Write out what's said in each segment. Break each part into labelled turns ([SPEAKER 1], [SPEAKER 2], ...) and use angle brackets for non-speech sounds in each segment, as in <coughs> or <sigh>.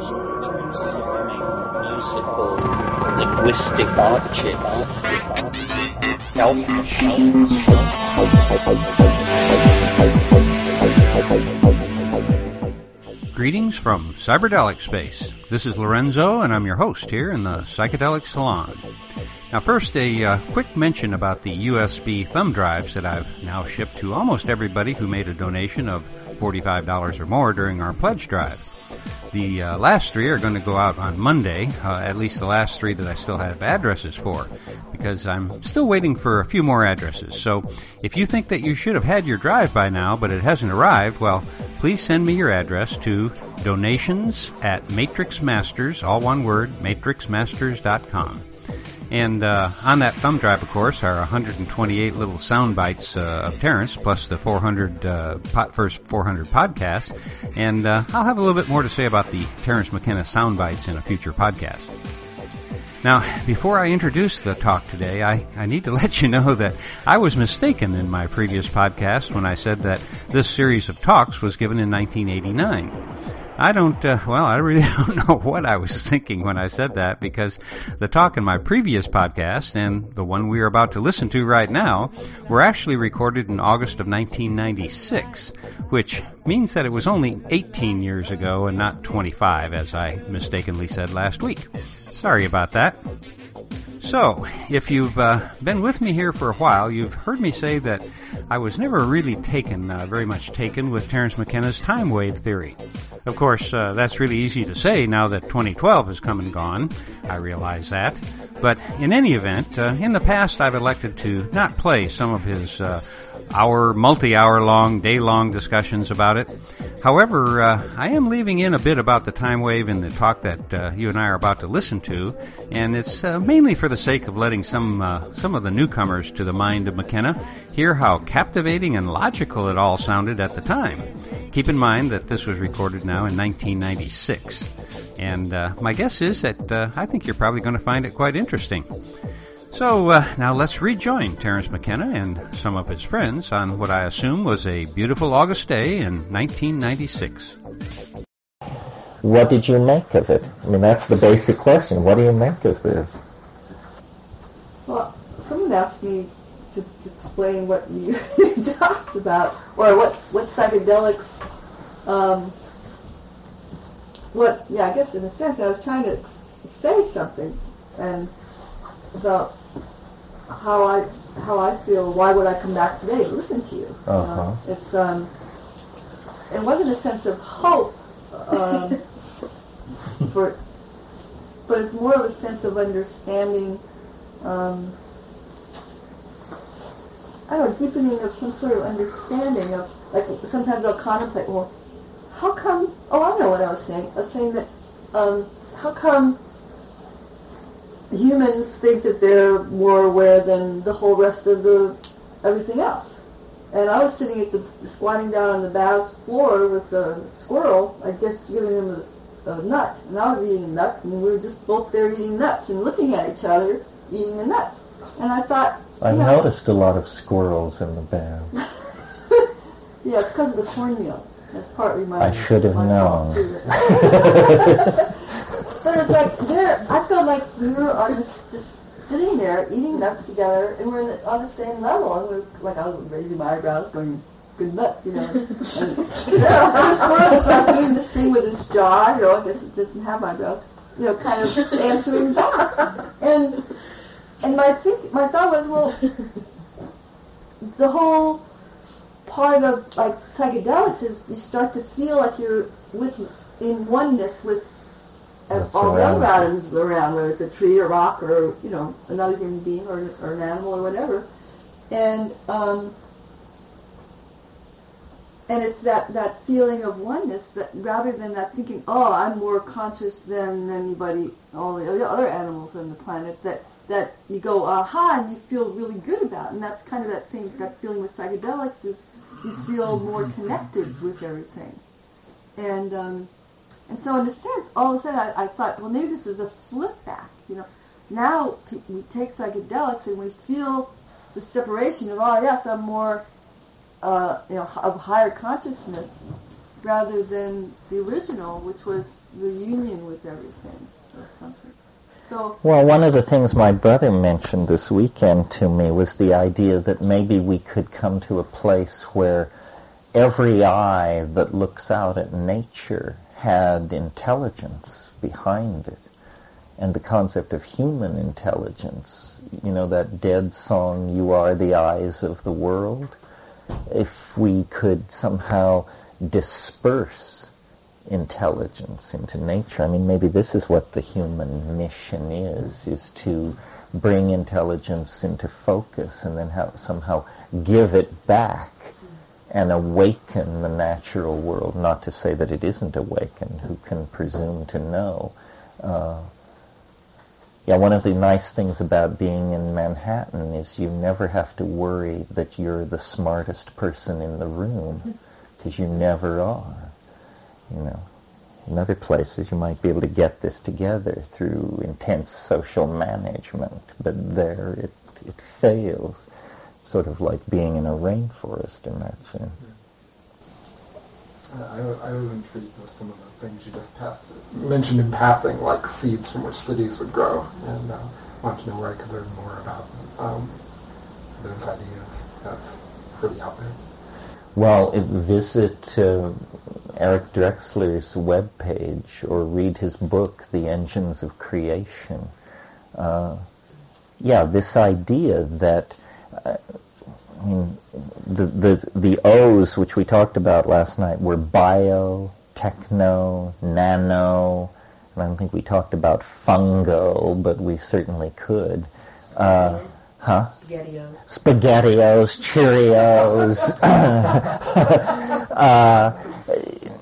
[SPEAKER 1] musical linguistic objects.
[SPEAKER 2] Greetings from Cyberdelic Space. This is Lorenzo, and I'm your host here in the Psychedelic Salon. Now, first, a uh, quick mention about the USB thumb drives that I've now shipped to almost everybody who made a donation of $45 or more during our pledge drive. The uh, last three are going to go out on Monday, uh, at least the last three that I still have addresses for, because I'm still waiting for a few more addresses. So if you think that you should have had your drive by now, but it hasn't arrived, well, please send me your address to donations at matrixmasters, all one word, matrixmasters.com. And uh, on that thumb drive, of course, are 128 little sound bites uh, of Terence, plus the 400 uh, first 400 podcasts. And uh, I'll have a little bit more to say about the Terence McKenna sound bites in a future podcast. Now, before I introduce the talk today, I, I need to <laughs> let you know that I was mistaken in my previous podcast when I said that this series of talks was given in 1989. I don't, uh, well, I really <laughs> don't know what I was thinking when I said that because the talk in my previous podcast and the one we are about to listen to right now were actually recorded in August of 1996, which means that it was only 18 years ago and not 25 as I mistakenly said last week. Sorry about that. So, if you've uh, been with me here for a while, you've heard me say that I was never really taken, uh, very much taken, with Terence McKenna's time wave theory. Of course, uh, that's really easy to say now that 2012 has come and gone. I realize that. But in any event, uh, in the past I've elected to not play some of his uh, hour, multi-hour long, day-long discussions about it. However, uh, I am leaving in a bit about the time wave in the talk that uh, you and I are about to listen to, and it's uh, mainly for the sake of letting some uh, some of the newcomers to the mind of McKenna hear how captivating and logical it all sounded at the time. Keep in mind that this was recorded now in 1996, and uh, my guess is that uh, I think you're probably going to find it quite interesting. So uh, now let's rejoin Terence McKenna and some of his friends on what I assume was a beautiful August day in 1996.
[SPEAKER 3] What did you make of it? I mean, that's the basic question. What do you make of this?
[SPEAKER 4] Well, someone asked me to, to explain what you <laughs> talked about, or what what psychedelics. Um, what? Yeah, I guess in a sense, I was trying to say something, and about how I how I feel. Why would I come back today to listen to you?
[SPEAKER 3] Uh-huh.
[SPEAKER 4] it's um, it wasn't a sense of hope um, <laughs> for, but it's more of a sense of understanding. Um, I don't know, deepening of some sort of understanding of like sometimes I'll contemplate. Well, how come? Oh, I know what I was saying. I was saying that um, how come humans think that they're more aware than the whole rest of the everything else. And I was sitting at the squatting down on the bath's floor with a squirrel, I guess giving him a, a nut, and I was eating a nut, and we were just both there eating nuts and looking at each other eating the nuts. And I thought,
[SPEAKER 3] I
[SPEAKER 4] know,
[SPEAKER 3] noticed a lot of squirrels in the bath. <laughs>
[SPEAKER 4] yeah, it's because of the cornmeal. That's partly my.
[SPEAKER 3] I should have known. <laughs> <laughs>
[SPEAKER 4] But it's like there, I felt like we were on just sitting there eating nuts together, and we're the, on the same level. And we're like I was raising my eyebrows, going, "Good nuts," you know. and, you know, and the squirrel was like doing this thing with his jaw, you know. I guess it doesn't have eyebrows, you know, kind of answering back. And and my think, my thought was, well, the whole part of like psychedelics is you start to feel like you're with in oneness with and all
[SPEAKER 3] around
[SPEAKER 4] other atoms around, whether it's a tree, a rock, or you know another human being, or, or an animal, or whatever. And um, and it's that that feeling of oneness that rather than that thinking, oh, I'm more conscious than anybody, all the other animals on the planet, that that you go aha and you feel really good about, and that's kind of that same that feeling with psychedelics is you feel more connected with everything, and um, and so in a sense, all of a sudden I, I thought, well, maybe this is a flip back. You know, now we take psychedelics and we feel the separation of, oh yes, I'm more, uh, you know, of higher consciousness, rather than the original, which was the union with everything or something. So
[SPEAKER 3] Well, one of the things my brother mentioned this weekend to me was the idea that maybe we could come to a place where every eye that looks out at nature had intelligence behind it. And the concept of human intelligence, you know, that dead song, You Are the Eyes of the World, if we could somehow disperse intelligence into nature. I mean, maybe this is what the human mission is, is to bring intelligence into focus and then how, somehow give it back and awaken the natural world. Not to say that it isn't awakened, who can presume to know. Uh, yeah, one of the nice things about being in Manhattan is you never have to worry that you're the smartest person in the room, <laughs> because you never are. You know, in other places you might be able to get this together through intense social management, but there it, it fails. Sort of like being in a rainforest in that sense.
[SPEAKER 5] Uh, I, I was intrigued with some of the things you just passed, mentioned in passing, like seeds from which cities would grow, and uh, I want to know where I could learn more about um, those ideas. That's pretty out there.
[SPEAKER 3] Well, visit uh, Eric Drexler's webpage or read his book, The Engines of Creation. Uh, yeah, this idea that I mean, the, the the O's which we talked about last night were bio, techno, nano, and I don't think we talked about fungo, but we certainly could. Uh, huh?
[SPEAKER 4] SpaghettiOs.
[SPEAKER 3] spaghettios, Cheerios. <laughs> <laughs> uh,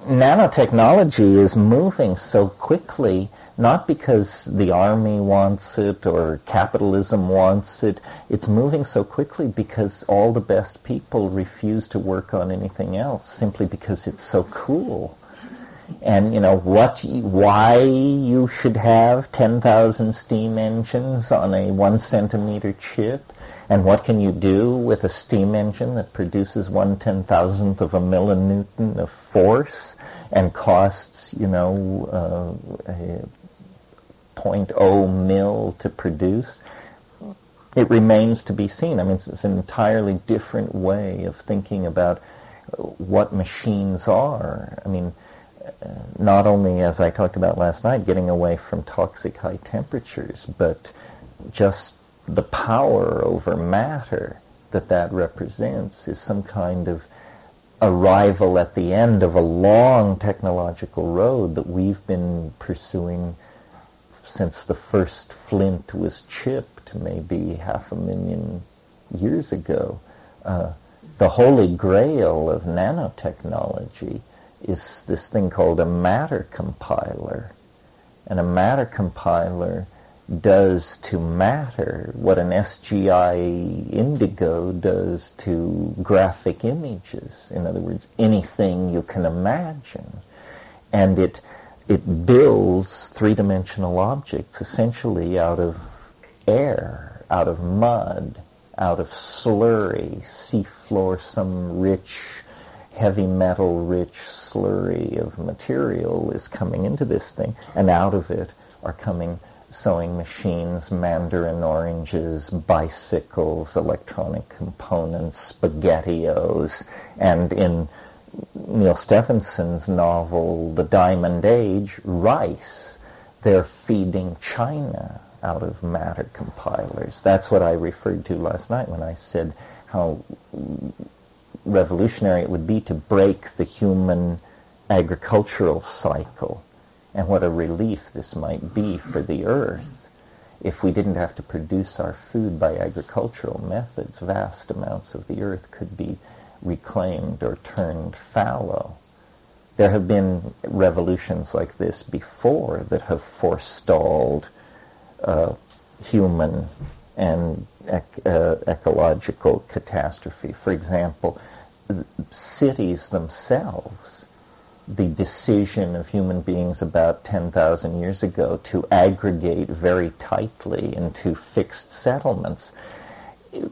[SPEAKER 3] nanotechnology is moving so quickly, not because the army wants it or capitalism wants it. It's moving so quickly because all the best people refuse to work on anything else simply because it's so cool and you know what why you should have 10,000 steam engines on a 1 centimeter chip and what can you do with a steam engine that produces one ten thousandth of a millinewton of force and costs you know uh, a 0.0 mil to produce it remains to be seen. I mean, it's, it's an entirely different way of thinking about what machines are. I mean, not only, as I talked about last night, getting away from toxic high temperatures, but just the power over matter that that represents is some kind of arrival at the end of a long technological road that we've been pursuing since the first flint was chipped, maybe half a million years ago. Uh, the holy grail of nanotechnology is this thing called a matter compiler. And a matter compiler does to matter what an SGI indigo does to graphic images. In other words, anything you can imagine. And it it builds three-dimensional objects essentially out of air, out of mud, out of slurry, seafloor, some rich, heavy metal rich slurry of material is coming into this thing, and out of it are coming sewing machines, mandarin oranges, bicycles, electronic components, spaghettios, and in Neal Stephenson's novel, The Diamond Age, rice. They're feeding China out of matter compilers. That's what I referred to last night when I said how revolutionary it would be to break the human agricultural cycle and what a relief this might be for the earth if we didn't have to produce our food by agricultural methods, vast amounts of the earth could be reclaimed or turned fallow. There have been revolutions like this before that have forestalled uh, human and ec- uh, ecological catastrophe. For example, cities themselves, the decision of human beings about 10,000 years ago to aggregate very tightly into fixed settlements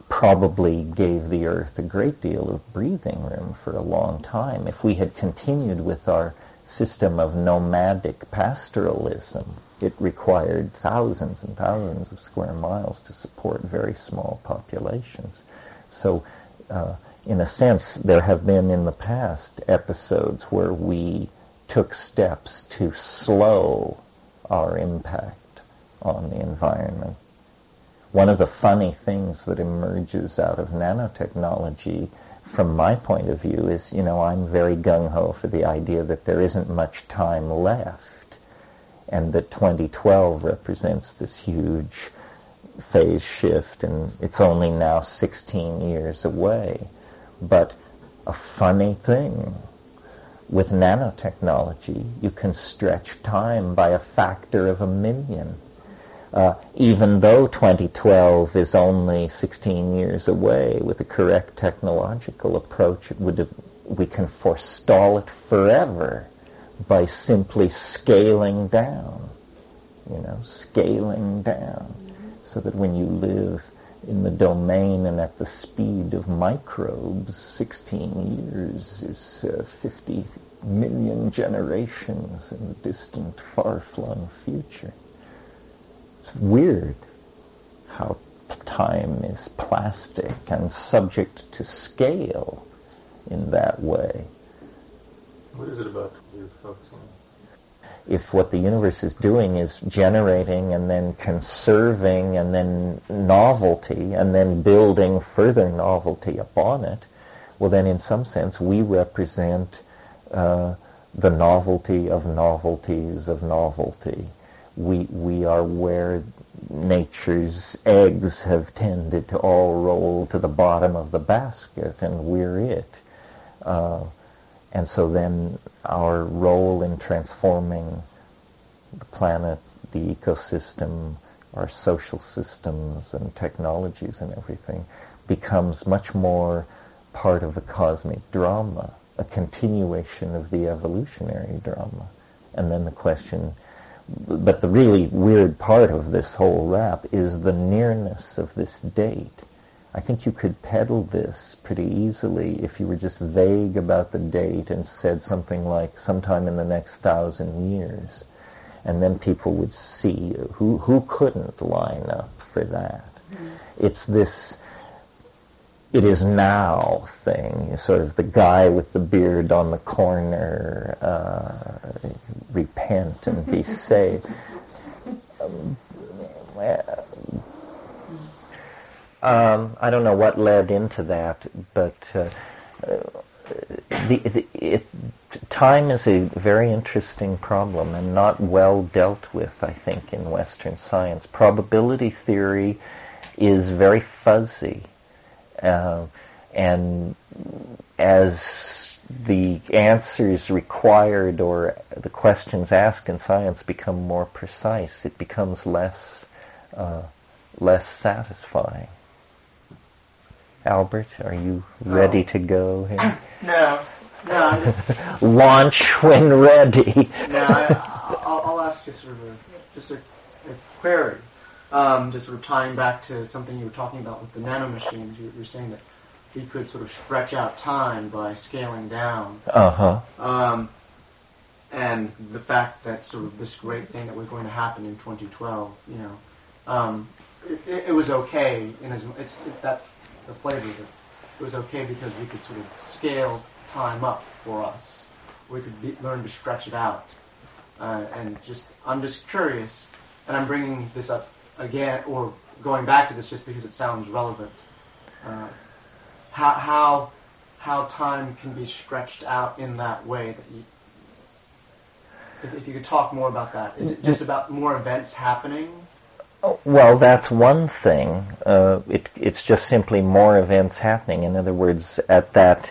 [SPEAKER 3] probably gave the earth a great deal of breathing room for a long time. If we had continued with our system of nomadic pastoralism, it required thousands and thousands of square miles to support very small populations. So, uh, in a sense, there have been in the past episodes where we took steps to slow our impact on the environment. One of the funny things that emerges out of nanotechnology from my point of view is, you know, I'm very gung-ho for the idea that there isn't much time left and that 2012 represents this huge phase shift and it's only now 16 years away. But a funny thing, with nanotechnology, you can stretch time by a factor of a million. Uh, even though 2012 is only 16 years away, with the correct technological approach, have, we can forestall it forever by simply scaling down. You know, scaling down, so that when you live in the domain and at the speed of microbes, 16 years is uh, 50 million generations in the distant, far-flung future. It's weird how time is plastic and subject to scale in that way.
[SPEAKER 5] What is it about you folks on?
[SPEAKER 3] If what the universe is doing is generating and then conserving and then novelty and then building further novelty upon it, well then in some sense we represent uh, the novelty of novelties of novelty. We, we are where nature's eggs have tended to all roll to the bottom of the basket and we're it. Uh, and so then our role in transforming the planet, the ecosystem, our social systems and technologies and everything becomes much more part of the cosmic drama, a continuation of the evolutionary drama. And then the question, but the really weird part of this whole rap is the nearness of this date. I think you could peddle this pretty easily if you were just vague about the date and said something like sometime in the next thousand years. And then people would see who, who couldn't line up for that. Mm-hmm. It's this, it is now thing, sort of the guy with the beard on the corner, uh, repent and be <laughs> saved. Um, um, I don't know what led into that, but uh, the, the, it, time is a very interesting problem and not well dealt with, I think, in Western science. Probability theory is very fuzzy, uh, and as the answers required or the questions asked in science become more precise, it becomes less uh, less satisfying. Albert, are you ready to go here? <laughs>
[SPEAKER 6] No, no, I'm just... <laughs>
[SPEAKER 3] Launch when ready.
[SPEAKER 6] no, I, will ask just sort of a, just a, a query, um, just sort of tying back to something you were talking about with the nanomachines. You were saying that we could sort of stretch out time by scaling down.
[SPEAKER 3] Uh-huh.
[SPEAKER 6] Um, and the fact that sort of this great thing that was going to happen in 2012, you know, um, it, it, was okay in as it's it, that's the flavor of it. It was okay because we could sort of scale time up for us. We could be, learn to stretch it out. Uh, and just, I'm just curious, and I'm bringing this up again, or going back to this just because it sounds relevant. Uh, how, how, how time can be stretched out in that way that you, if, if you could talk more about that. Is it just about more events happening?
[SPEAKER 3] Well, that's one thing. Uh, it, it's just simply more events happening. In other words, at that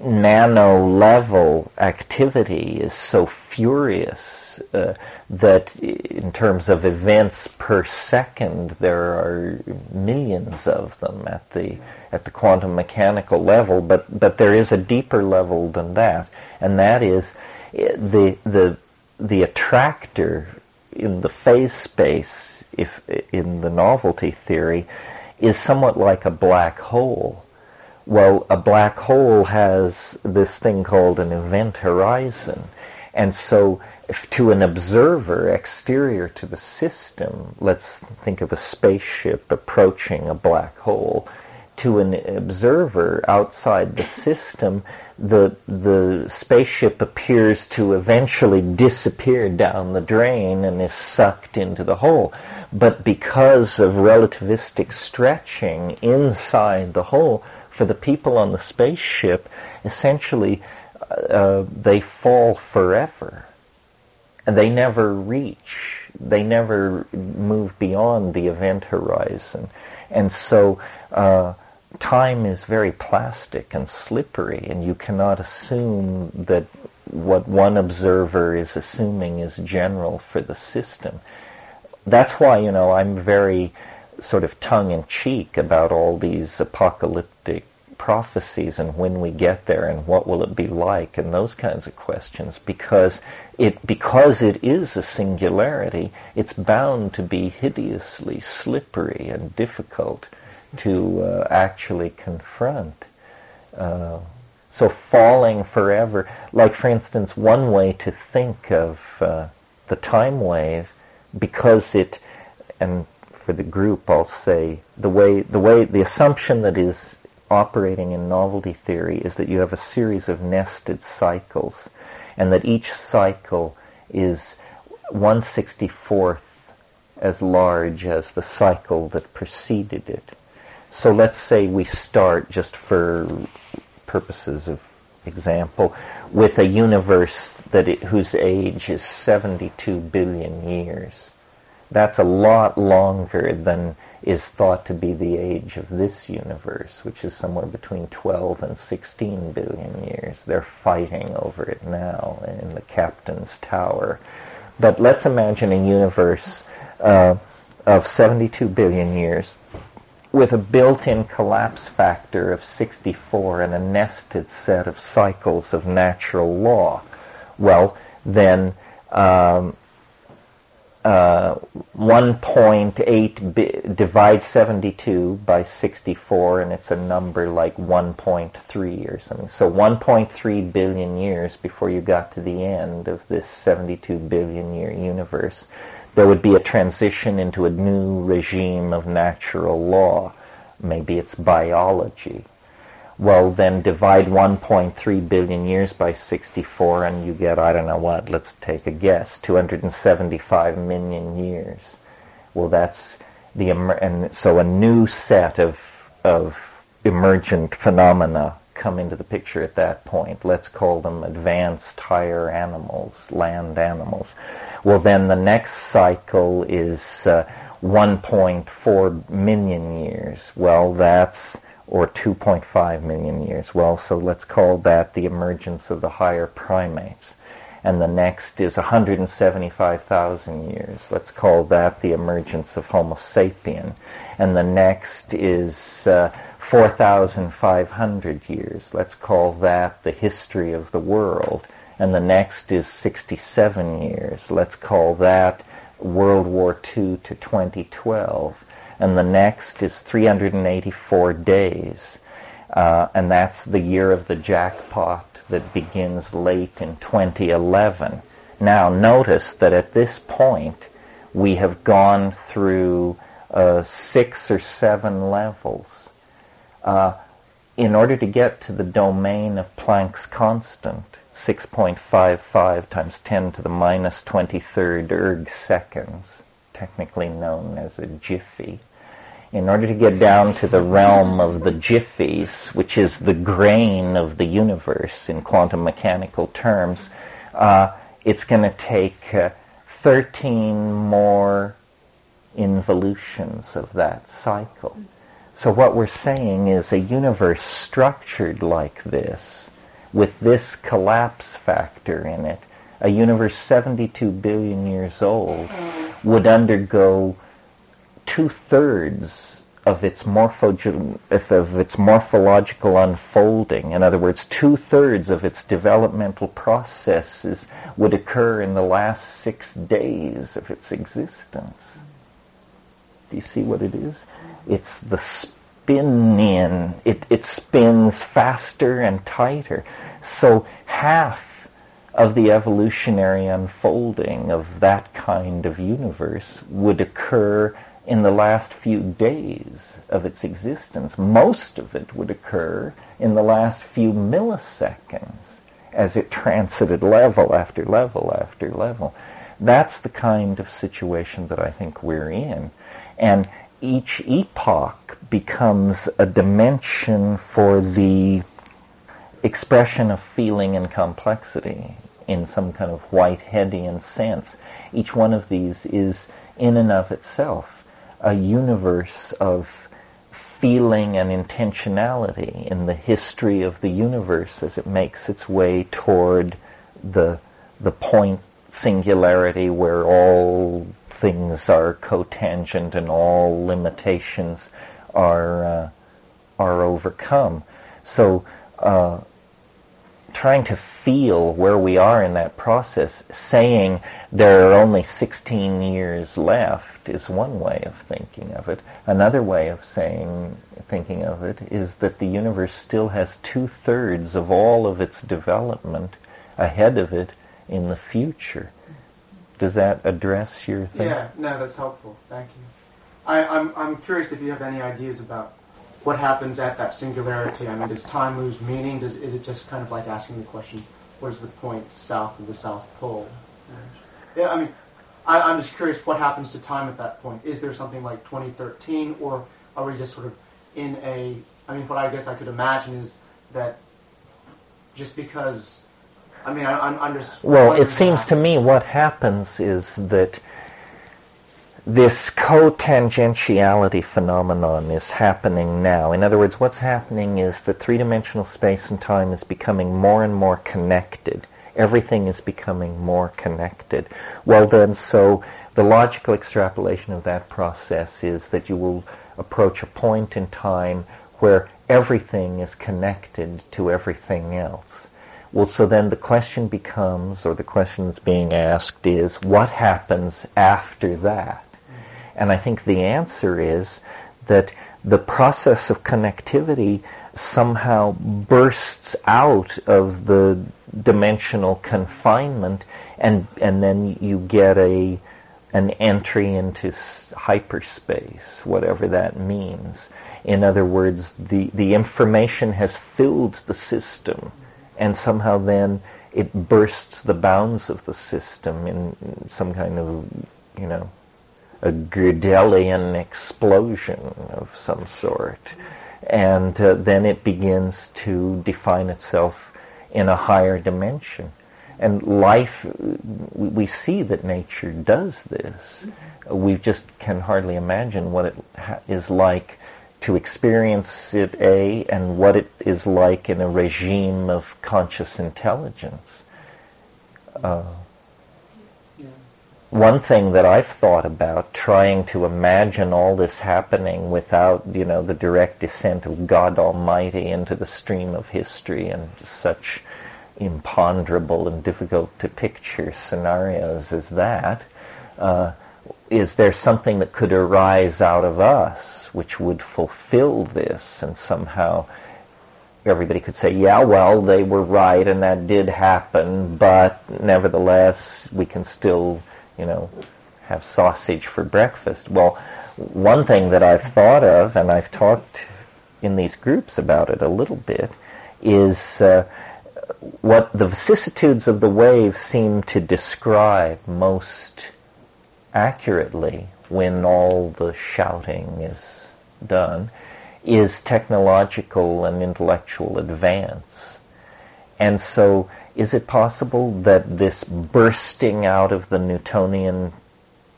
[SPEAKER 3] nano level, activity is so furious uh, that in terms of events per second, there are millions of them at the at the quantum mechanical level. But but there is a deeper level than that, and that is eh, the the the attractor in the phase space, if in the novelty theory, is somewhat like a black hole, Well, a black hole has this thing called an event horizon. And so to an observer exterior to the system, let's think of a spaceship approaching a black hole, to an observer outside the system, the the spaceship appears to eventually disappear down the drain and is sucked into the hole. But because of relativistic stretching inside the hole, for the people on the spaceship, essentially uh, they fall forever. They never reach, they never move beyond the event horizon. And so uh, time is very plastic and slippery, and you cannot assume that what one observer is assuming is general for the system. That's why, you know, I'm very sort of tongue-in-cheek about all these apocalyptic prophecies and when we get there and what will it be like and those kinds of questions because it because it is a singularity it's bound to be hideously slippery and difficult to uh, actually confront. Uh, so falling forever, like for instance, one way to think of uh, the time wave, because it, and for the group, I'll say the way the way the assumption that is operating in novelty theory is that you have a series of nested cycles, and that each cycle is 164th as large as the cycle that preceded it. So let's say we start, just for purposes of example, with a universe that it, whose age is 72 billion years. That's a lot longer than is thought to be the age of this universe, which is somewhere between 12 and 16 billion years. They're fighting over it now in the captain's tower. But let's imagine a universe uh, of 72 billion years with a built-in collapse factor of 64 and a nested set of cycles of natural law, well, then um, uh, 1.8 bi- divide 72 by 64 and it's a number like 1.3 or something. So 1.3 billion years before you got to the end of this 72 billion year universe there would be a transition into a new regime of natural law. Maybe it's biology. Well, then divide 1.3 billion years by 64 and you get, I don't know what, let's take a guess, 275 million years. Well, that's the, and so a new set of, of emergent phenomena come into the picture at that point. Let's call them advanced higher animals, land animals. Well, then the next cycle is uh, 1.4 million years. Well, that's or 2.5 million years. Well, so let's call that the emergence of the higher primates. And the next is 175,000 years. Let's call that the emergence of Homo sapien. And the next is uh, 4,500 years. Let's call that the history of the world and the next is 67 years. Let's call that World War II to 2012. And the next is 384 days. Uh, and that's the year of the jackpot that begins late in 2011. Now, notice that at this point, we have gone through uh, six or seven levels. Uh, in order to get to the domain of Planck's constant, 6.55 times 10 to the minus 23rd erg seconds, technically known as a jiffy. In order to get down to the realm of the jiffies, which is the grain of the universe in quantum mechanical terms, uh, it's going to take uh, 13 more involutions of that cycle. So what we're saying is a universe structured like this with this collapse factor in it, a universe 72 billion years old would undergo two-thirds of its, of its morphological unfolding. In other words, two-thirds of its developmental processes would occur in the last six days of its existence. Do you see what it is? It's the spin in. It, it spins faster and tighter. So half of the evolutionary unfolding of that kind of universe would occur in the last few days of its existence. Most of it would occur in the last few milliseconds as it transited level after level after level. That's the kind of situation that I think we're in. And each epoch becomes a dimension for the expression of feeling and complexity in some kind of Whiteheadian sense. Each one of these is in and of itself a universe of feeling and intentionality in the history of the universe as it makes its way toward the the point singularity where all things are cotangent and all limitations are uh, are overcome. So uh, trying to feel where we are in that process, saying there are only 16 years left is one way of thinking of it. Another way of saying, thinking of it is that the universe still has two-thirds of all of its development ahead of it in the future. Does that address your thing?
[SPEAKER 6] Yeah, no, that's helpful. Thank you. I, I'm, I'm curious if you have any ideas about what happens at that singularity? I mean, does time lose meaning? Does, is it just kind of like asking the question, what is the point south of the South Pole? Yeah, I mean, I, am just curious what happens to time at that point. Is there something like 2013, or are we just sort of in a? I mean, what I guess I could imagine is that just because. I mean, I, I'm, I'm just.
[SPEAKER 3] Well, it seems to me what happens is that this cotangentiality phenomenon is happening now. In other words, what's happening is that three-dimensional space and time is becoming more and more connected. Everything is becoming more connected. Well then, so the logical extrapolation of that process is that you will approach a point in time where everything is connected to everything else. Well, so then the question becomes, or the question that's being asked is, what happens after that? And I think the answer is that the process of connectivity somehow bursts out of the dimensional confinement and and then you get a an entry into hyperspace whatever that means in other words the the information has filled the system and somehow then it bursts the bounds of the system in some kind of you know a Gödelian explosion of some sort. And uh, then it begins to define itself in a higher dimension. And life, we see that nature does this. We just can hardly imagine what it ha- is like to experience it, A, and what it is like in a regime of conscious intelligence. Uh, one thing that I've thought about trying to imagine all this happening without, you know, the direct descent of God Almighty into the stream of history and such imponderable and difficult to picture scenarios as that, uh, is there something that could arise out of us which would fulfill this and somehow everybody could say, yeah, well, they were right and that did happen, but nevertheless we can still you know, have sausage for breakfast. Well, one thing that I've thought of, and I've talked in these groups about it a little bit, is uh, what the vicissitudes of the wave seem to describe most accurately when all the shouting is done is technological and intellectual advance. And so is it possible that this bursting out of the Newtonian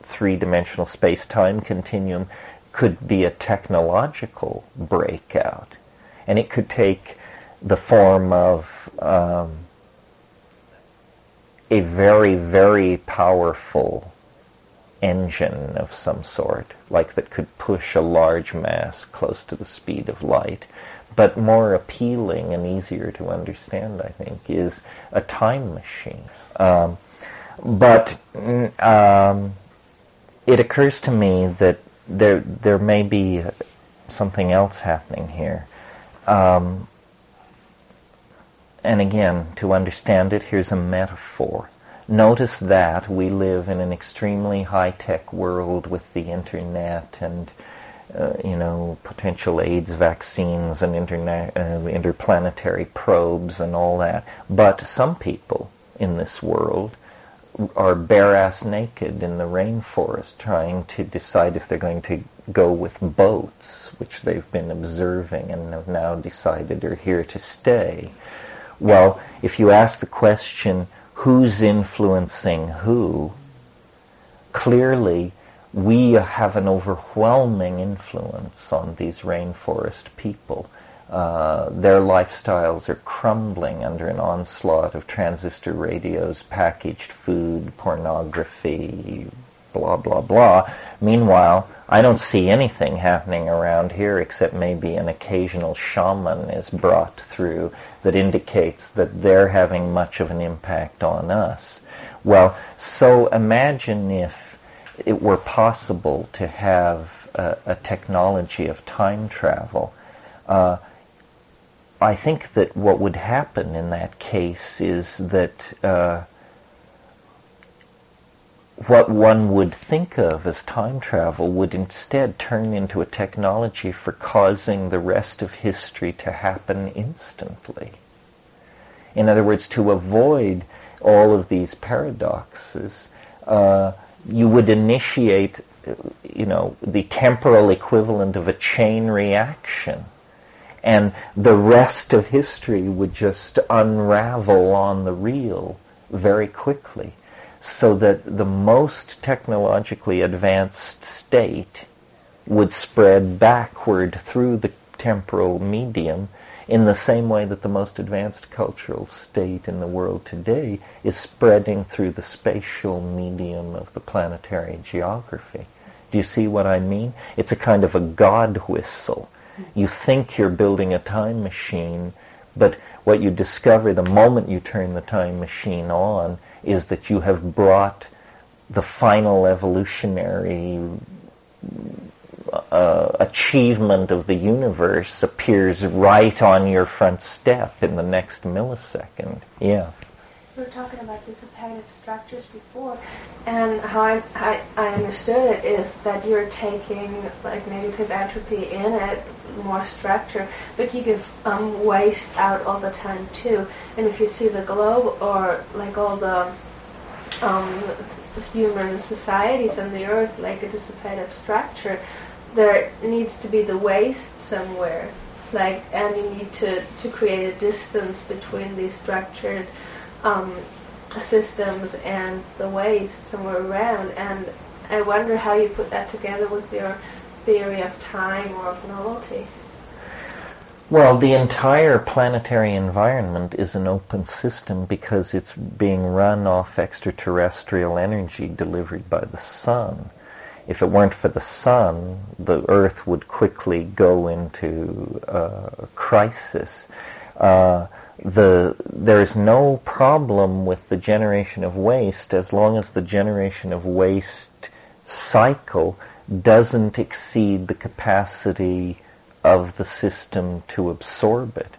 [SPEAKER 3] three-dimensional space-time continuum could be a technological breakout? And it could take the form of um, a very, very powerful engine of some sort, like that could push a large mass close to the speed of light but more appealing and easier to understand, I think, is a time machine. Um, but um, it occurs to me that there there may be something else happening here. Um, and again, to understand it, here's a metaphor. Notice that we live in an extremely high-tech world with the internet and uh, you know, potential AIDS vaccines and uh, interplanetary probes and all that. But some people in this world are bare ass naked in the rainforest trying to decide if they're going to go with boats, which they've been observing and have now decided are here to stay. Well, if you ask the question, who's influencing who, clearly we have an overwhelming influence on these rainforest people. Uh, their lifestyles are crumbling under an onslaught of transistor radios, packaged food, pornography, blah, blah, blah. Meanwhile, I don't see anything happening around here except maybe an occasional shaman is brought through that indicates that they're having much of an impact on us. Well, so imagine if it were possible to have a, a technology of time travel. Uh, I think that what would happen in that case is that uh, what one would think of as time travel would instead turn into a technology for causing the rest of history to happen instantly. In other words, to avoid all of these paradoxes, uh, you would initiate, you know, the temporal equivalent of a chain reaction. And the rest of history would just unravel on the reel very quickly so that the most technologically advanced state would spread backward through the temporal medium in the same way that the most advanced cultural state in the world today is spreading through the spatial medium of the planetary geography. Do you see what I mean? It's a kind of a God whistle. You think you're building a time machine, but what you discover the moment you turn the time machine on is that you have brought the final evolutionary uh, achievement of the universe appears right on your front step in the next millisecond. Yeah.
[SPEAKER 7] We were talking about dissipative structures before, and how I, I, I understood it is that you're taking like negative entropy in it, more structure, but you give um, waste out all the time too. And if you see the globe or like all the um, human societies on the earth like a dissipative structure, there needs to be the waste somewhere. Like, and you need to, to create a distance between these structured um, systems and the waste somewhere around. And I wonder how you put that together with your theory of time or of novelty.
[SPEAKER 3] Well, the entire planetary environment is an open system because it's being run off extraterrestrial energy delivered by the sun if it weren't for the sun, the Earth would quickly go into uh, crisis. Uh, the, there is no problem with the generation of waste as long as the generation of waste cycle doesn't exceed the capacity of the system to absorb it.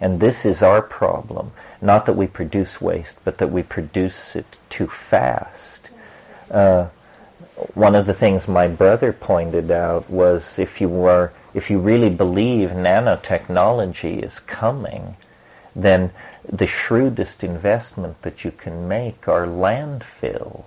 [SPEAKER 3] And this is our problem. Not that we produce waste, but that we produce it too fast. Uh, one of the things my brother pointed out was if you were if you really believe nanotechnology is coming, then the shrewdest investment that you can make are landfills.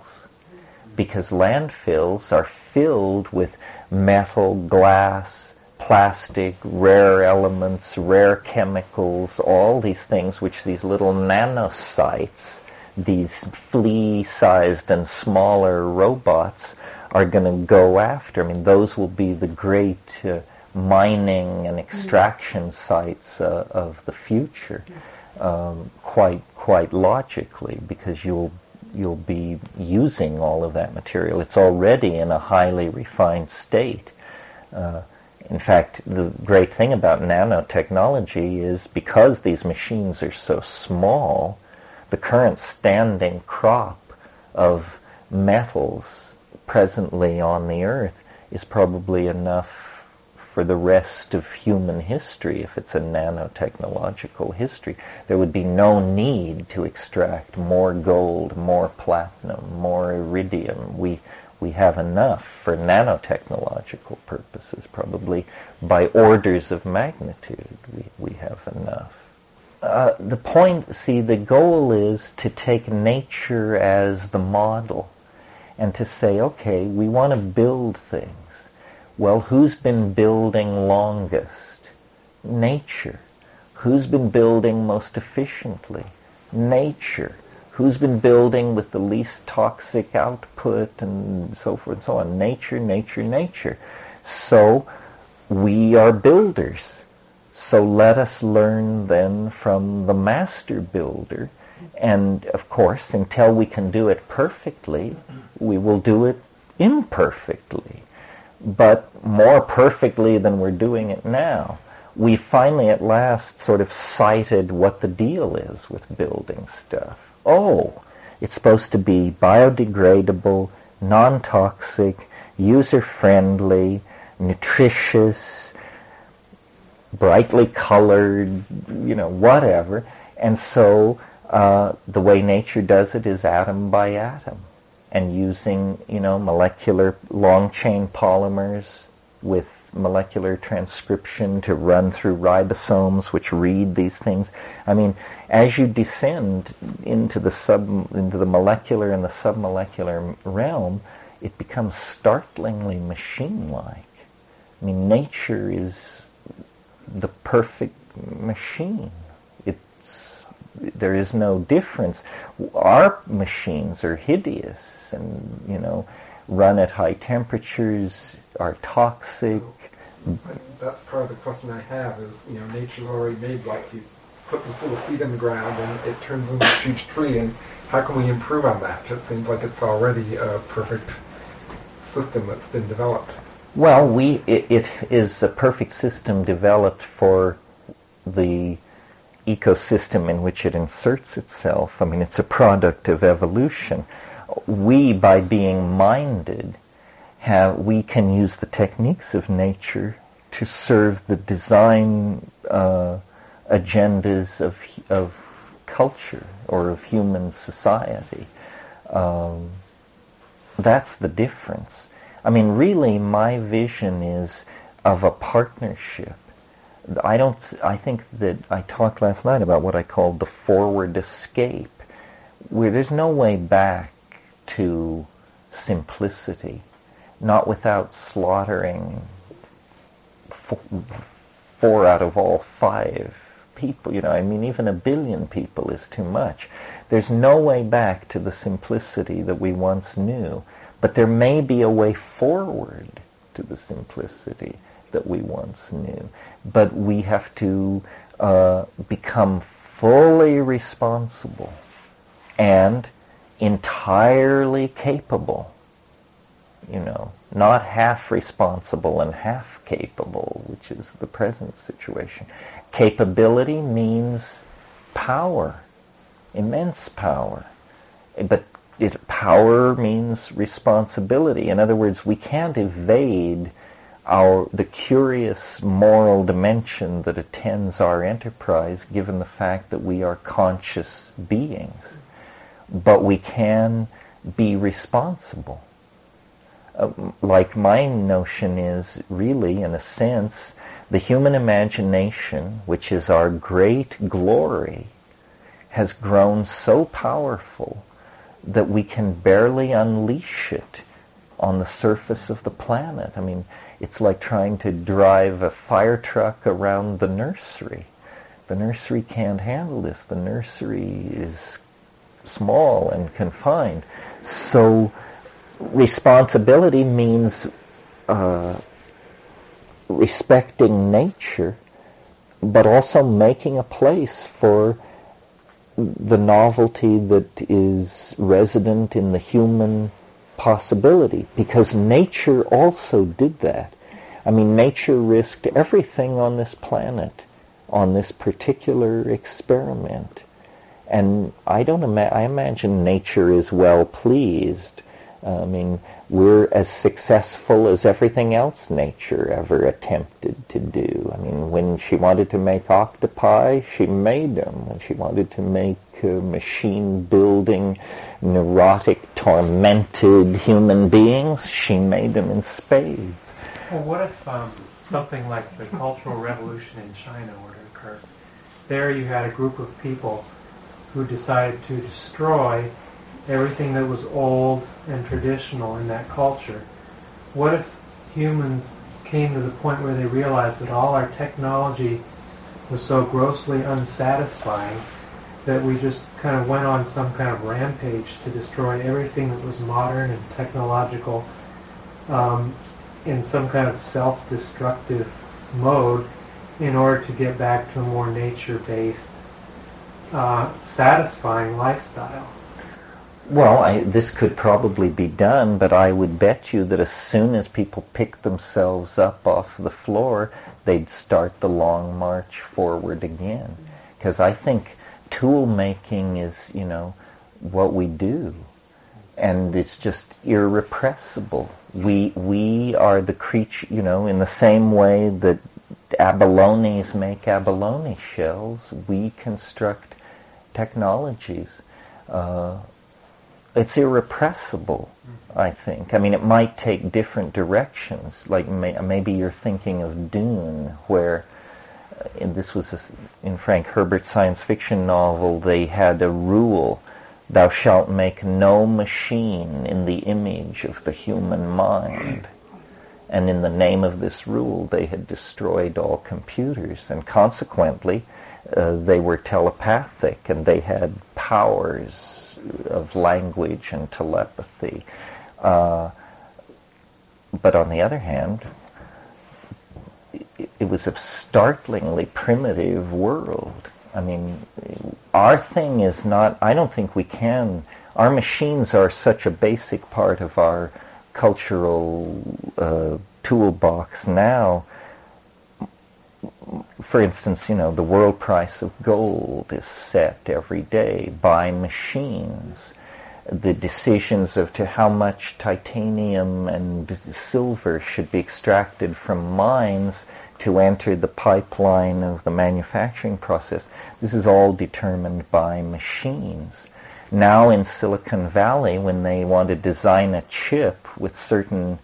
[SPEAKER 3] Because landfills are filled with metal, glass, plastic, rare elements, rare chemicals, all these things which these little nanosites, these flea-sized and smaller robots are going to go after. I mean, those will be the great uh, mining and extraction mm-hmm. sites uh, of the future, um, quite quite logically, because you'll you'll be using all of that material. It's already in a highly refined state. Uh, in fact, the great thing about nanotechnology is because these machines are so small, the current standing crop of metals presently on the earth is probably enough for the rest of human history if it's a nanotechnological history. There would be no need to extract more gold, more platinum, more iridium. We, we have enough for nanotechnological purposes, probably by orders of magnitude. We, we have enough. Uh, the point, see, the goal is to take nature as the model and to say, okay, we want to build things. Well, who's been building longest? Nature. Who's been building most efficiently? Nature. Who's been building with the least toxic output and so forth and so on? Nature, nature, nature. So we are builders. So let us learn then from the master builder. And of course, until we can do it perfectly, we will do it imperfectly. But more perfectly than we're doing it now. We finally at last sort of sighted what the deal is with building stuff. Oh, it's supposed to be biodegradable, non-toxic, user-friendly, nutritious, brightly colored, you know, whatever. And so uh, the way nature does it is atom by atom, and using you know molecular long chain polymers with molecular transcription to run through ribosomes which read these things. I mean, as you descend into the sub into the molecular and the submolecular realm, it becomes startlingly machine-like. I mean, nature is the perfect machine. It's there is no difference. Our machines are hideous and you know run at high temperatures, are toxic.
[SPEAKER 5] That's part of the question I have is you know nature's already made like you put this little seed in the ground and it turns into a huge tree and how can we improve on that? It seems like it's already a perfect system that's been developed.
[SPEAKER 3] Well, we it, it is a perfect system developed for the ecosystem in which it inserts itself. I mean, it's a product of evolution. We, by being minded, have we can use the techniques of nature to serve the design uh, agendas of of culture or of human society. Um, that's the difference. I mean, really, my vision is of a partnership. I don't. I think that I talked last night about what I called the forward escape, where there's no way back to simplicity, not without slaughtering four out of all five people. You know, I mean, even a billion people is too much. There's no way back to the simplicity that we once knew. But there may be a way forward to the simplicity that we once knew. But we have to uh, become fully responsible and entirely capable. You know, not half responsible and half capable, which is the present situation. Capability means power, immense power. But it, power means responsibility. In other words, we can't evade our the curious moral dimension that attends our enterprise given the fact that we are conscious beings. But we can be responsible. Uh, like my notion is really, in a sense, the human imagination, which is our great glory, has grown so powerful that we can barely unleash it on the surface of the planet. I mean, it's like trying to drive a fire truck around the nursery. The nursery can't handle this. The nursery is small and confined. So responsibility means uh, respecting nature, but also making a place for the novelty that is resident in the human possibility because nature also did that. I mean, nature risked everything on this planet on this particular experiment. And I don't ima- I imagine nature is well pleased. I mean, we're as successful as everything else nature ever attempted to do. I mean, when she wanted to make octopi, she made them. When she wanted to make uh, machine-building, neurotic, tormented human beings, she made them in spades.
[SPEAKER 8] Well, what if um, something like the Cultural Revolution in China were to occur? There you had a group of people who decided to destroy everything that was old and traditional in that culture. What if humans came to the point where they realized that all our technology was so grossly unsatisfying that we just kind of went on some kind of rampage to destroy everything that was modern and technological um, in some kind of self-destructive mode in order to get back to a more nature-based, uh, satisfying lifestyle.
[SPEAKER 3] Well, I, this could probably be done, but I would bet you that as soon as people pick themselves up off the floor, they'd start the long march forward again. Because I think tool making is, you know, what we do. And it's just irrepressible. We, we are the creature, you know, in the same way that abalones make abalone shells, we construct technologies. Uh, it's irrepressible, I think. I mean, it might take different directions. Like may, maybe you're thinking of Dune, where uh, and this was a, in Frank Herbert's science fiction novel. They had a rule: "Thou shalt make no machine in the image of the human mind." And in the name of this rule, they had destroyed all computers, and consequently, uh, they were telepathic and they had powers of language and telepathy. Uh, but on the other hand, it, it was a startlingly primitive world. I mean, our thing is not, I don't think we can, our machines are such a basic part of our cultural uh, toolbox now for instance, you know, the world price of gold is set every day by machines. The decisions of to how much titanium and silver should be extracted from mines to enter the pipeline of the manufacturing process, this is all determined by machines. Now in Silicon Valley, when they want to design a chip with certain,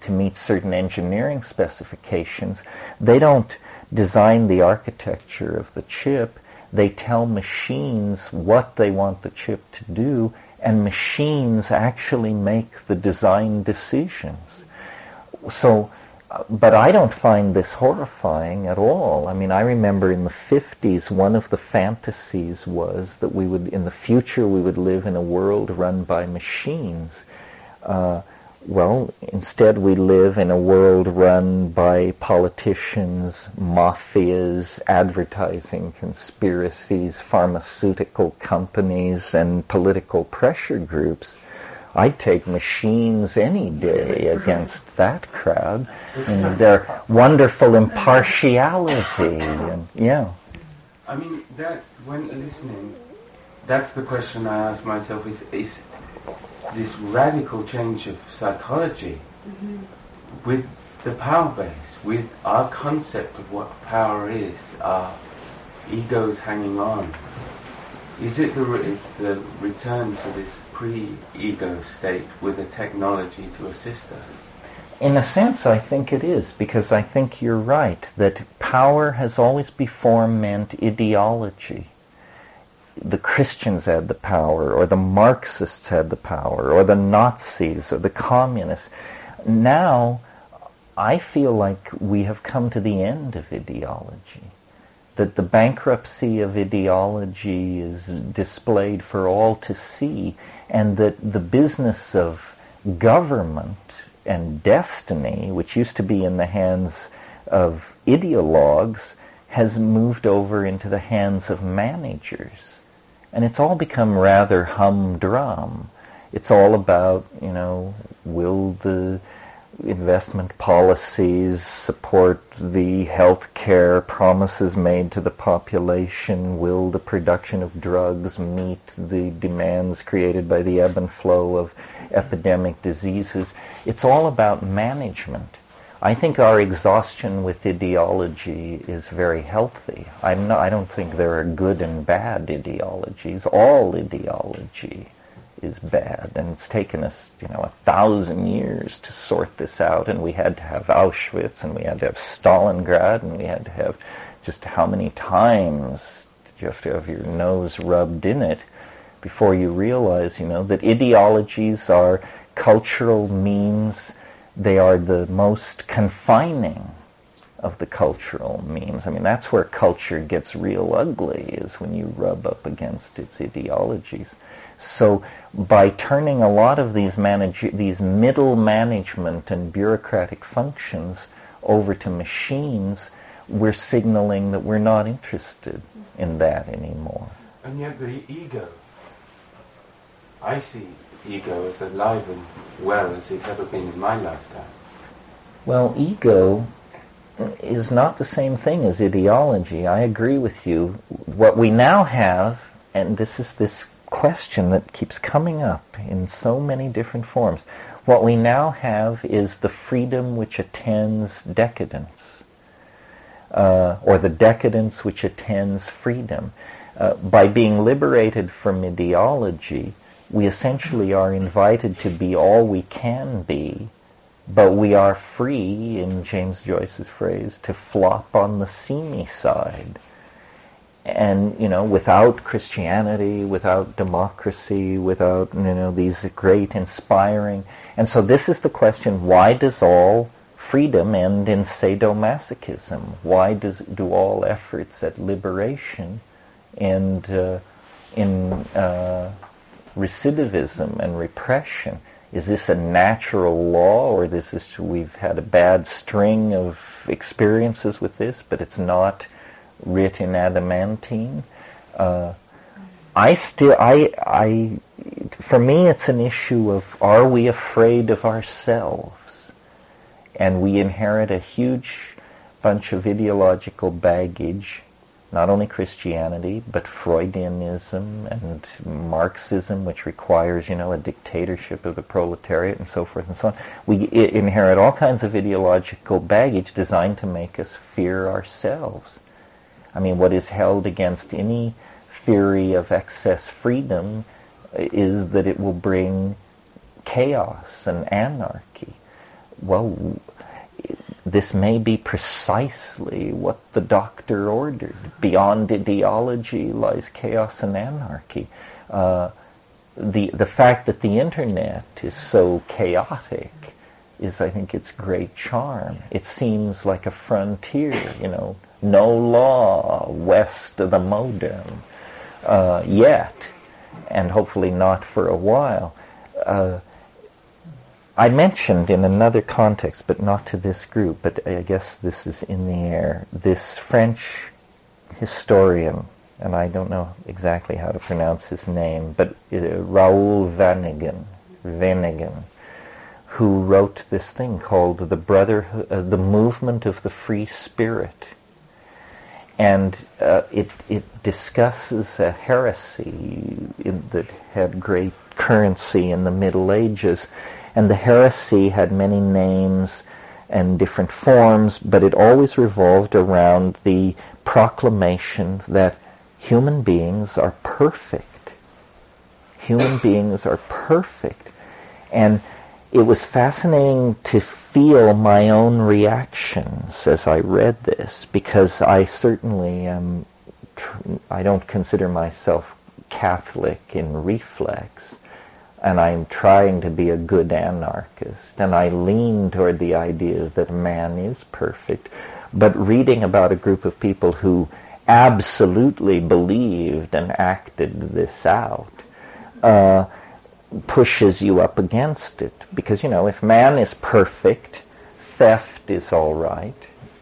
[SPEAKER 3] to meet certain engineering specifications, they don't design the architecture of the chip. They tell machines what they want the chip to do, and machines actually make the design decisions. So, but I don't find this horrifying at all. I mean, I remember in the 50s, one of the fantasies was that we would, in the future, we would live in a world run by machines. Uh, well, instead we live in a world run by politicians, mafias, advertising conspiracies, pharmaceutical companies, and political pressure groups. I'd take machines any day against that crowd and their wonderful impartiality and yeah.
[SPEAKER 9] I mean that when listening, that's the question I ask myself: is is this radical change of psychology mm-hmm. with the power base, with our concept of what power is, our egos hanging on. Is it the, re- the return to this pre-ego state with a technology to assist us?
[SPEAKER 3] In a sense, I think it is, because I think you're right, that power has always before meant ideology the Christians had the power, or the Marxists had the power, or the Nazis, or the communists. Now, I feel like we have come to the end of ideology. That the bankruptcy of ideology is displayed for all to see, and that the business of government and destiny, which used to be in the hands of ideologues, has moved over into the hands of managers and it's all become rather humdrum. It's all about, you know, will the investment policies support the health care promises made to the population? Will the production of drugs meet the demands created by the ebb and flow of epidemic diseases. It's all about management. I think our exhaustion with ideology is very healthy. I'm not, I don't think there are good and bad ideologies. All ideology is bad, and it's taken us, you know, a thousand years to sort this out. And we had to have Auschwitz, and we had to have Stalingrad, and we had to have just how many times you have to have your nose rubbed in it before you realize, you know, that ideologies are cultural memes they are the most confining of the cultural memes. I mean, that's where culture gets real ugly, is when you rub up against its ideologies. So by turning a lot of these manage these middle management and bureaucratic functions over to machines, we're signaling that we're not interested in that anymore.
[SPEAKER 9] And yet the ego, I see ego as alive and well as it's ever been in my lifetime.
[SPEAKER 3] Well, ego is not the same thing as ideology. I agree with you. What we now have, and this is this question that keeps coming up in so many different forms, what we now have is the freedom which attends decadence, uh, or the decadence which attends freedom. Uh, by being liberated from ideology, we essentially are invited to be all we can be, but we are free, in James Joyce's phrase, to flop on the seamy side. And, you know, without Christianity, without democracy, without, you know, these great inspiring. And so this is the question, why does all freedom end in sadomasochism? Why does, do all efforts at liberation end uh, in uh, recidivism and repression. Is this a natural law, or this is we've had a bad string of experiences with this, but it's not writ in adamantine? Uh, I still, I, I, for me, it's an issue of are we afraid of ourselves, and we inherit a huge bunch of ideological baggage not only Christianity, but Freudianism and Marxism, which requires, you know, a dictatorship of the proletariat and so forth and so on. We inherit all kinds of ideological baggage designed to make us fear ourselves. I mean, what is held against any theory of excess freedom is that it will bring chaos and anarchy. Well, this may be precisely what the doctor ordered. Beyond ideology lies chaos and anarchy. Uh, the the fact that the internet is so chaotic is, I think, its great charm. It seems like a frontier, you know, no law west of the modem uh, yet, and hopefully not for a while. Uh, I mentioned in another context, but not to this group, but I guess this is in the air, this French historian, and I don't know exactly how to pronounce his name, but uh, Raoul Vanagan, Vanagan, who wrote this thing called the Brotherhood, uh, the Movement of the Free Spirit, and uh, it it discusses a heresy in, that had great currency in the Middle Ages and the heresy had many names and different forms, but it always revolved around the proclamation that human beings are perfect. Human <coughs> beings are perfect. And it was fascinating to feel my own reactions as I read this because I certainly am, I don't consider myself Catholic in reflex and I'm trying to be a good anarchist, and I lean toward the idea that man is perfect. But reading about a group of people who absolutely believed and acted this out uh, pushes you up against it. Because, you know, if man is perfect, theft is all right,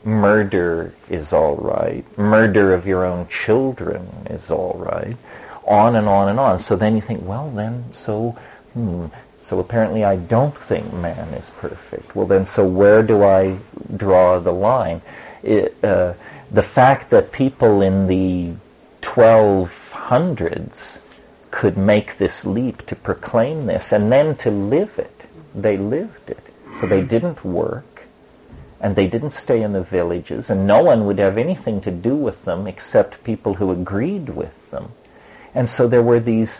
[SPEAKER 3] murder is all right, murder of your own children is all right, on and on and on. So then you think, well, then, so hmm, so apparently I don't think man is perfect. Well then, so where do I draw the line? It, uh, the fact that people in the 1200s could make this leap to proclaim this and then to live it. They lived it. So they didn't work and they didn't stay in the villages and no one would have anything to do with them except people who agreed with them. And so there were these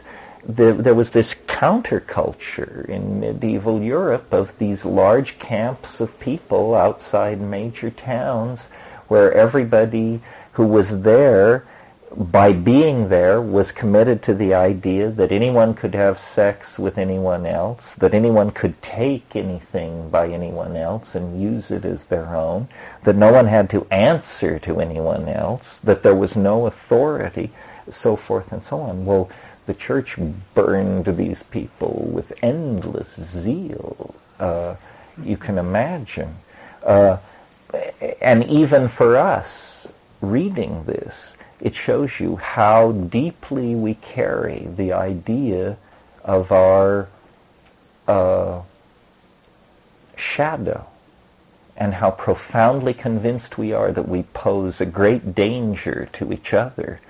[SPEAKER 3] the, there was this counterculture in medieval Europe of these large camps of people outside major towns where everybody who was there by being there was committed to the idea that anyone could have sex with anyone else, that anyone could take anything by anyone else and use it as their own, that no one had to answer to anyone else, that there was no authority, so forth and so on. Well, the church burned these people with endless zeal. Uh, you can imagine. Uh, and even for us, reading this, it shows you how deeply we carry the idea of our uh, shadow and how profoundly convinced we are that we pose a great danger to each other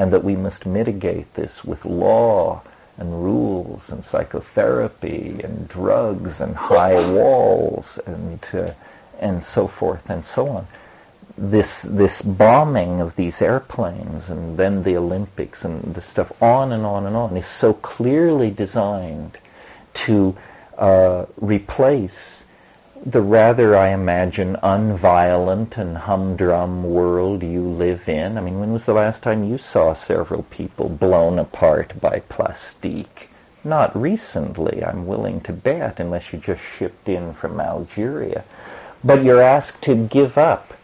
[SPEAKER 3] and that we must mitigate this with law and rules and psychotherapy and drugs and high walls and uh, and so forth and so on. This this bombing of these airplanes and then the Olympics and the stuff on and on and on is so clearly designed to uh, replace the rather, I imagine, unviolent and humdrum world you live in. I mean, when was the last time you saw several people blown apart by plastique? Not recently, I'm willing to bet, unless you just shipped in from Algeria. But you're asked to give up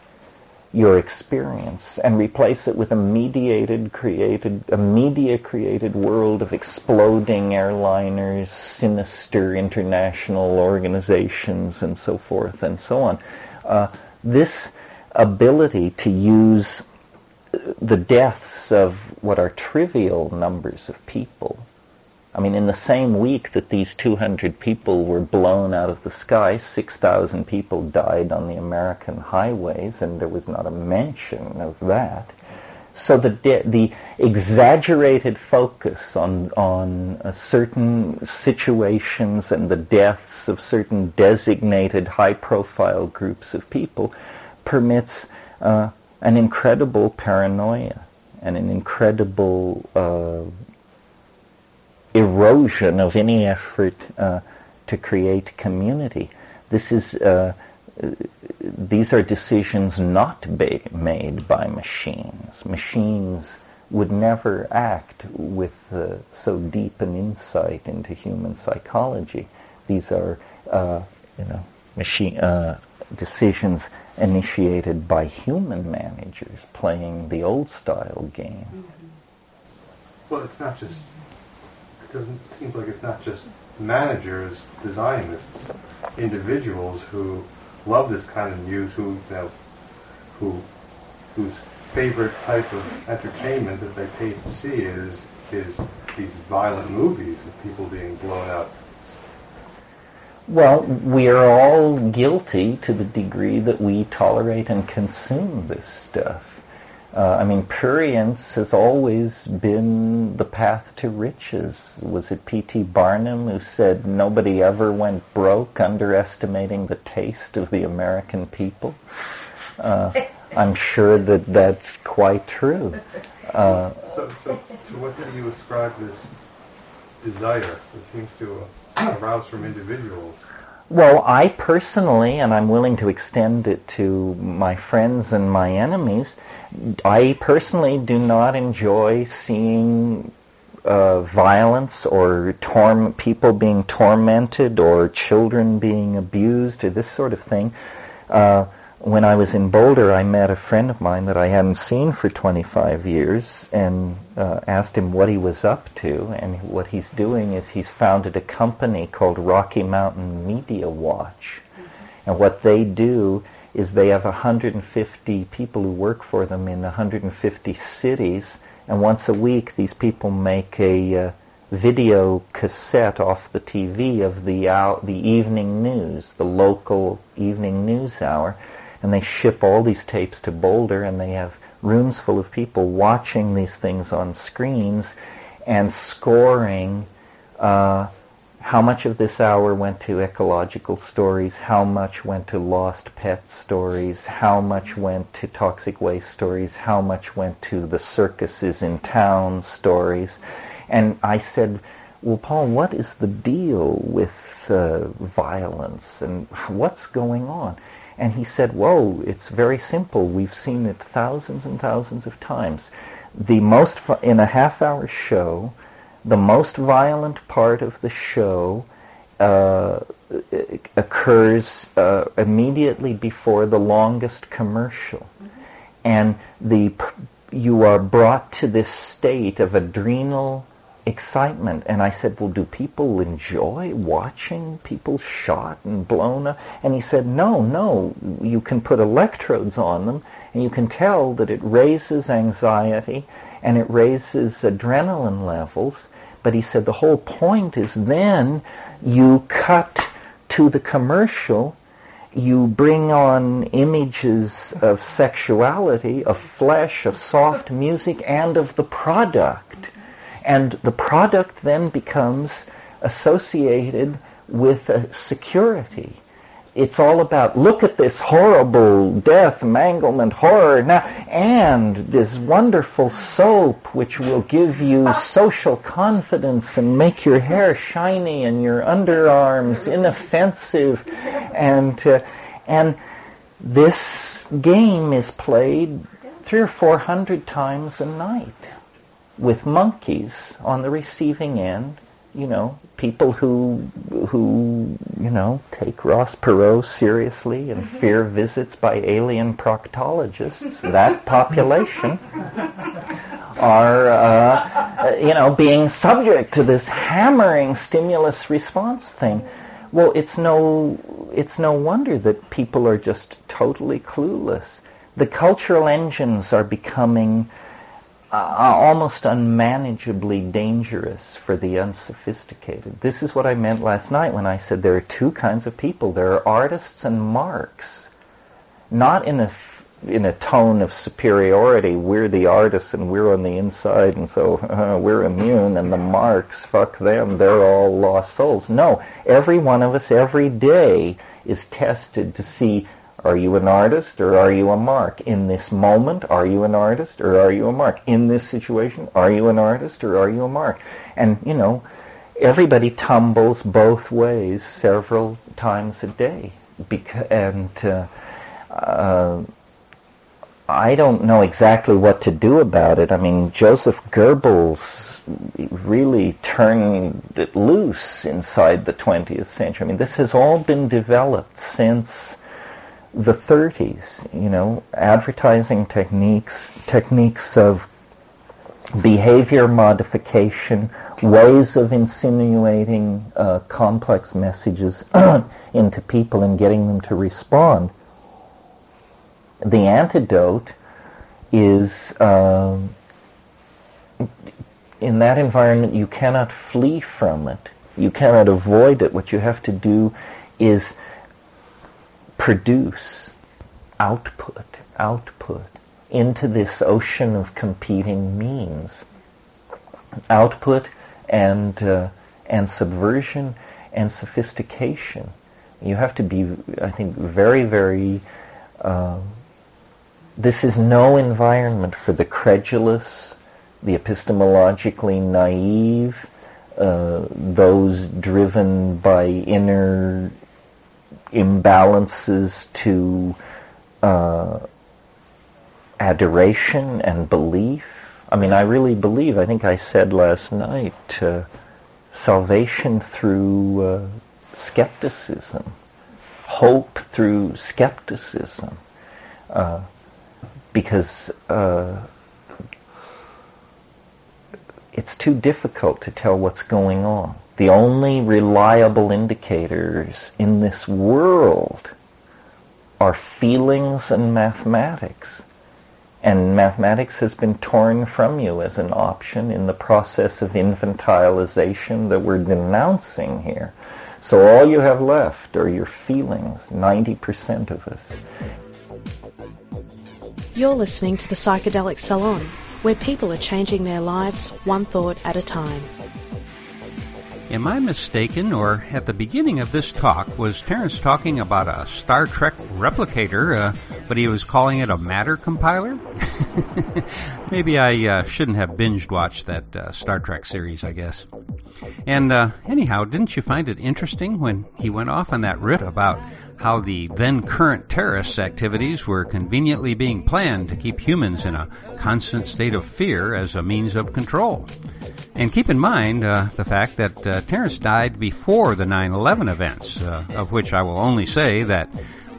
[SPEAKER 3] your experience and replace it with a mediated, created, a media created world of exploding airliners, sinister international organizations, and so forth and so on. Uh, this ability to use the deaths of what are trivial numbers of people I mean, in the same week that these 200 people were blown out of the sky, 6,000 people died on the American highways, and there was not a mention of that. So the de- the exaggerated focus on on uh, certain situations and the deaths of certain designated high-profile groups of people permits uh, an incredible paranoia and an incredible uh, erosion of any effort uh, to create community. This is uh, these are decisions not ba- made by machines. Machines would never act with uh, so deep an insight into human psychology. These are, uh, you know, machine uh, decisions initiated by human managers playing the old style game.
[SPEAKER 10] Well, it's not just doesn't seems like it's not just managers. It's individuals who love this kind of news, who you know, who whose favorite type of entertainment that they pay to see is is these violent movies of people being blown up.
[SPEAKER 3] Well, we are all guilty to the degree that we tolerate and consume this stuff. Uh, I mean, prurience has always been the path to riches. Was it P.T. Barnum who said nobody ever went broke underestimating the taste of the American people? Uh, I'm sure that that's quite true.
[SPEAKER 10] Uh, so, so, to what do you ascribe this desire that seems to uh, arouse from individuals?
[SPEAKER 3] Well, I personally, and I'm willing to extend it to my friends and my enemies, I personally do not enjoy seeing uh, violence or torm- people being tormented or children being abused or this sort of thing. Uh, when I was in Boulder, I met a friend of mine that I hadn't seen for 25 years and uh, asked him what he was up to. And what he's doing is he's founded a company called Rocky Mountain Media Watch. Mm-hmm. And what they do is they have 150 people who work for them in 150 cities, and once a week these people make a uh, video cassette off the TV of the out, the evening news, the local evening news hour, and they ship all these tapes to Boulder, and they have rooms full of people watching these things on screens, and scoring uh, how much of this hour went to ecological stories, how much went to lost pet stories, how much went to toxic waste stories, how much went to the circuses in town stories. And I said, well, Paul, what is the deal with uh, violence and what's going on? And he said, whoa, it's very simple. We've seen it thousands and thousands of times. The most, in a half hour show, the most violent part of the show uh, occurs uh, immediately before the longest commercial. Mm-hmm. And the, you are brought to this state of adrenal excitement. And I said, well, do people enjoy watching people shot and blown up? And he said, no, no, you can put electrodes on them and you can tell that it raises anxiety and it raises adrenaline levels but he said the whole point is then you cut to the commercial, you bring on images of sexuality, of flesh, of soft music, and of the product. And the product then becomes associated with a security it's all about look at this horrible death, manglement, horror, now, and this wonderful soap which will give you social confidence and make your hair shiny and your underarms inoffensive, and uh, and this game is played three or four hundred times a night with monkeys on the receiving end you know, people who who you know take Ross Perot seriously and mm-hmm. fear visits by alien proctologists. that <laughs> population are uh, you know being subject to this hammering stimulus response thing. Well, it's no it's no wonder that people are just totally clueless. The cultural engines are becoming almost unmanageably dangerous for the unsophisticated. This is what I meant last night when I said there are two kinds of people. There are artists and marks, not in a in a tone of superiority. We're the artists and we're on the inside, and so uh, we're immune. And the marks, fuck them. They're all lost souls. No, every one of us every day is tested to see are you an artist or are you a mark? In this moment, are you an artist or are you a mark? In this situation, are you an artist or are you a mark? And, you know, everybody tumbles both ways several times a day. Beca- and uh, uh, I don't know exactly what to do about it. I mean, Joseph Goebbels really turned it loose inside the 20th century. I mean, this has all been developed since the 30s, you know, advertising techniques, techniques of behavior modification, ways of insinuating uh, complex messages <clears throat> into people and getting them to respond. The antidote is uh, in that environment you cannot flee from it. You cannot avoid it. What you have to do is produce output, output into this ocean of competing memes. Output and uh, and subversion and sophistication. You have to be, I think, very, very. Uh, this is no environment for the credulous, the epistemologically naive, uh, those driven by inner imbalances to uh, adoration and belief. I mean, I really believe, I think I said last night, uh, salvation through uh, skepticism, hope through skepticism, uh, because uh, it's too difficult to tell what's going on the only reliable indicators in this world are feelings and mathematics. And mathematics has been torn from you as an option in the process of infantilization that we're denouncing here. So all you have left are your feelings, 90% of us.
[SPEAKER 11] You're listening to the Psychedelic Salon where people are changing their lives one thought at a time.
[SPEAKER 2] Am I mistaken, or at the beginning of this talk, was Terence talking about a Star Trek replicator, uh, but he was calling it a matter compiler? <laughs> Maybe I uh, shouldn't have binged watched that uh, Star Trek series, I guess. And uh, anyhow, didn't you find it interesting when he went off on that riff about how the then current terrorist activities were conveniently being planned to keep humans in a constant state of fear as a means of control? And keep in mind uh, the fact that uh, Terence died before the 9/11 events, uh, of which I will only say that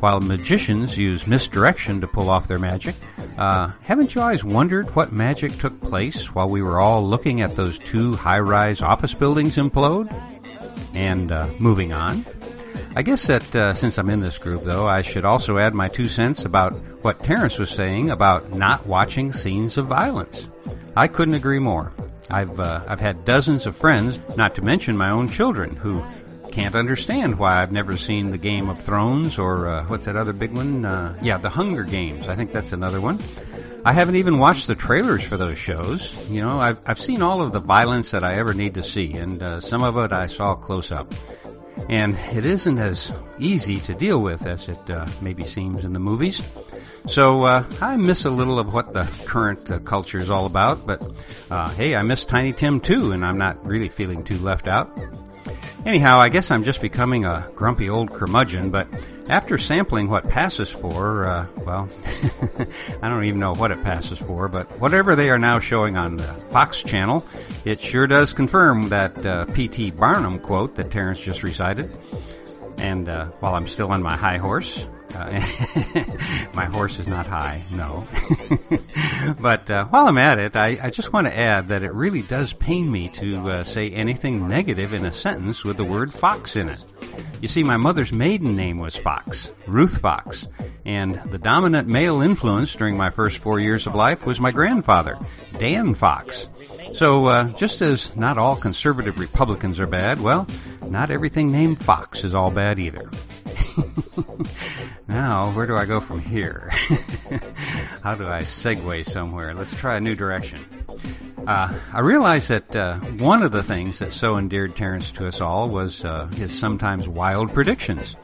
[SPEAKER 2] while magicians use misdirection to pull off their magic, uh, haven't you always wondered what magic took place while we were all looking at those two high-rise office buildings implode? And uh, moving on. I guess that uh, since I'm in this group, though, I should also add my two cents about what Terence was saying about not watching scenes of violence. I couldn't agree more. I've uh, I've had dozens of friends, not to mention my own children, who can't understand why I've never seen the Game of Thrones or uh, what's that other big one? Uh, yeah, the Hunger Games. I think that's another one. I haven't even watched the trailers for those shows. You know, I've I've seen all of the violence that I ever need to see, and uh, some of it I saw close up. And it isn't as easy to deal with as it uh, maybe seems in the movies. So uh, I miss a little of what the current uh, culture is all about, but uh, hey, I miss Tiny Tim too, and I'm not really feeling too left out. Anyhow, I guess I'm just becoming a grumpy old curmudgeon, but after sampling what passes for, uh, well, <laughs> I don't even know what it passes for, but whatever they are now showing on the Fox channel, it sure does confirm that uh, P.T. Barnum quote that Terence just recited. And uh, while I'm still on my high horse, <laughs> my horse is not high, no. <laughs> but uh, while I'm at it, I, I, just want to add that it really does pain me to uh, say anything negative in a sentence with the word Fox in it. You see, my mother's maiden name was Fox, Ruth Fox, and the dominant male influence during my first four years of life was my grandfather, Dan Fox. So, uh, just as not all conservative Republicans are bad, well, not everything named Fox is all bad either. <laughs> now, where do I go from here? <laughs> How do I segue somewhere? Let's try a new direction. Uh, I realize that uh, one of the things that so endeared Terence to us all was uh, his sometimes wild predictions.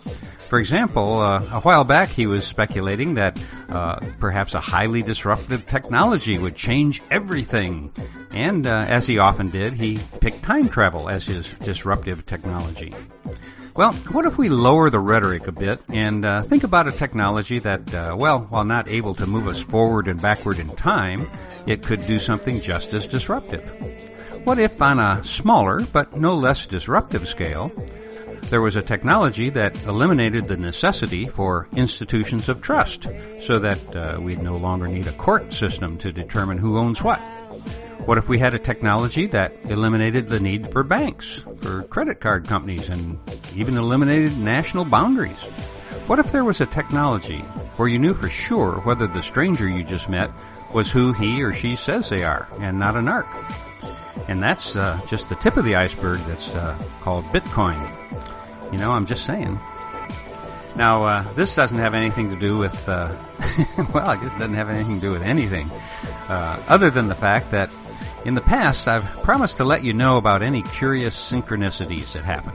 [SPEAKER 2] For example, uh, a while back he was speculating that uh, perhaps a highly disruptive technology would change everything. And uh, as he often did, he picked time travel as his disruptive technology. Well, what if we lower the rhetoric a bit and uh, think about a technology that, uh, well, while not able to move us forward and backward in time, it could do something just as disruptive? What if, on a smaller but no less disruptive scale, there was a technology that eliminated the necessity for institutions of trust so that uh, we'd no longer need a court system to determine who owns what? What if we had a technology that eliminated the need for banks, for credit card companies, and even eliminated national boundaries? What if there was a technology where you knew for sure whether the stranger you just met was who he or she says they are and not a narc? And that's uh, just the tip of the iceberg that's uh, called Bitcoin. You know, I'm just saying. Now, uh, this doesn't have anything to do with, uh, <laughs> well, I guess it doesn't have anything to do with anything, uh, other than the fact that in the past I've promised to let you know about any curious synchronicities that happen.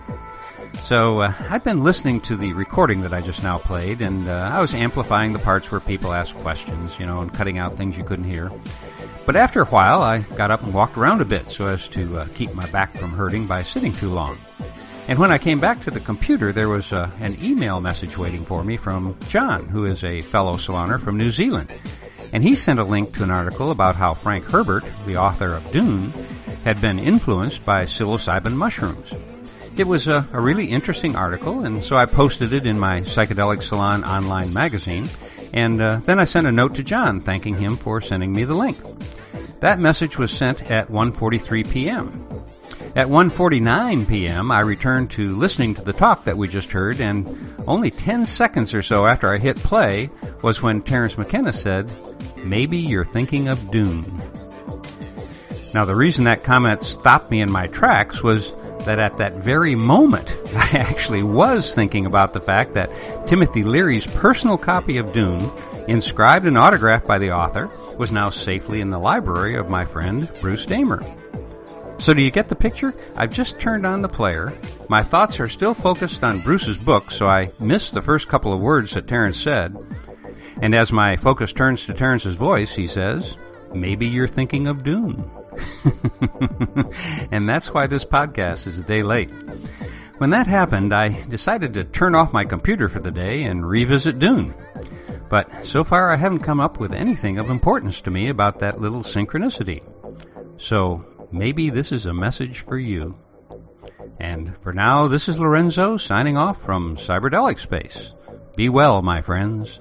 [SPEAKER 2] So uh, I've been listening to the recording that I just now played, and uh, I was amplifying the parts where people asked questions, you know, and cutting out things you couldn't hear. But after a while, I got up and walked around a bit so as to uh, keep my back from hurting by sitting too long. And when I came back to the computer, there was uh, an email message waiting for me from John, who is a fellow saloner from New Zealand. And he sent a link to an article about how Frank Herbert, the author of Dune, had been influenced by psilocybin mushrooms. It was a, a really interesting article, and so I posted it in my Psychedelic Salon online magazine, and uh, then I sent a note to John thanking him for sending me the link. That message was sent at 1:43 p.m. At 1:49 p.m., I returned to listening to the talk that we just heard, and only 10 seconds or so after I hit play was when Terence McKenna said, "Maybe you're thinking of Dune." Now, the reason that comment stopped me in my tracks was that at that very moment, <laughs> I actually was thinking about the fact that Timothy Leary's personal copy of Dune inscribed and autographed by the author, was now safely in the library of my friend Bruce Damer. So do you get the picture? I've just turned on the player. My thoughts are still focused on Bruce's book, so I missed the first couple of words that Terence said. And as my focus turns to Terence's voice, he says, Maybe you're thinking of Dune. <laughs> and that's why this podcast is a day late. When that happened, I decided to turn off my computer for the day and revisit Dune. But so far I haven't come up with anything of importance to me about that little synchronicity. So maybe this is a message for you. And for now, this is Lorenzo signing off from Cyberdelic Space. Be well, my friends.